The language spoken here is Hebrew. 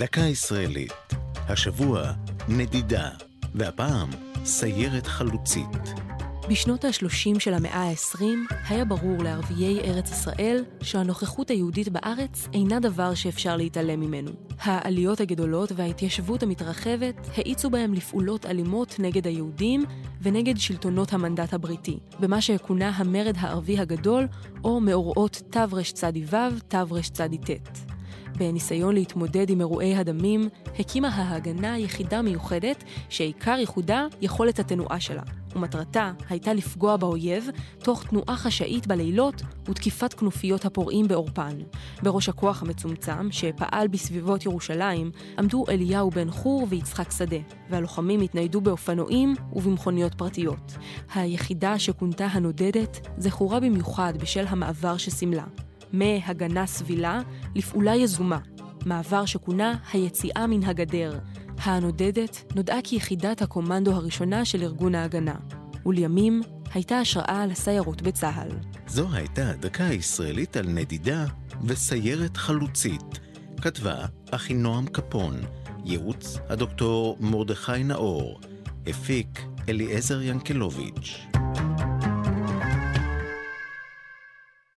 דקה ישראלית. השבוע נדידה, והפעם סיירת חלוצית. בשנות ה-30 של המאה ה-20 היה ברור לערביי ארץ ישראל שהנוכחות היהודית בארץ אינה דבר שאפשר להתעלם ממנו. העליות הגדולות וההתיישבות המתרחבת האיצו בהם לפעולות אלימות נגד היהודים ונגד שלטונות המנדט הבריטי, במה שכונה המרד הערבי הגדול, או מאורעות תרצ"ו תרצ"ט. בניסיון להתמודד עם אירועי הדמים, הקימה ההגנה יחידה מיוחדת שעיקר ייחודה יכולת התנועה שלה, ומטרתה הייתה לפגוע באויב תוך תנועה חשאית בלילות ותקיפת כנופיות הפורעים בעורפן. בראש הכוח המצומצם, שפעל בסביבות ירושלים, עמדו אליהו בן חור ויצחק שדה, והלוחמים התניידו באופנועים ובמכוניות פרטיות. היחידה שכונתה הנודדת זכורה במיוחד בשל המעבר שסימלה. מהגנה סבילה לפעולה יזומה, מעבר שכונה היציאה מן הגדר. הנודדת נודעה כיחידת הקומנדו הראשונה של ארגון ההגנה, ולימים הייתה השראה לסיירות בצה"ל. זו הייתה דקה ישראלית על נדידה וסיירת חלוצית. כתבה אחינועם קפון, ייעוץ הדוקטור מרדכי נאור, הפיק אליעזר ינקלוביץ'.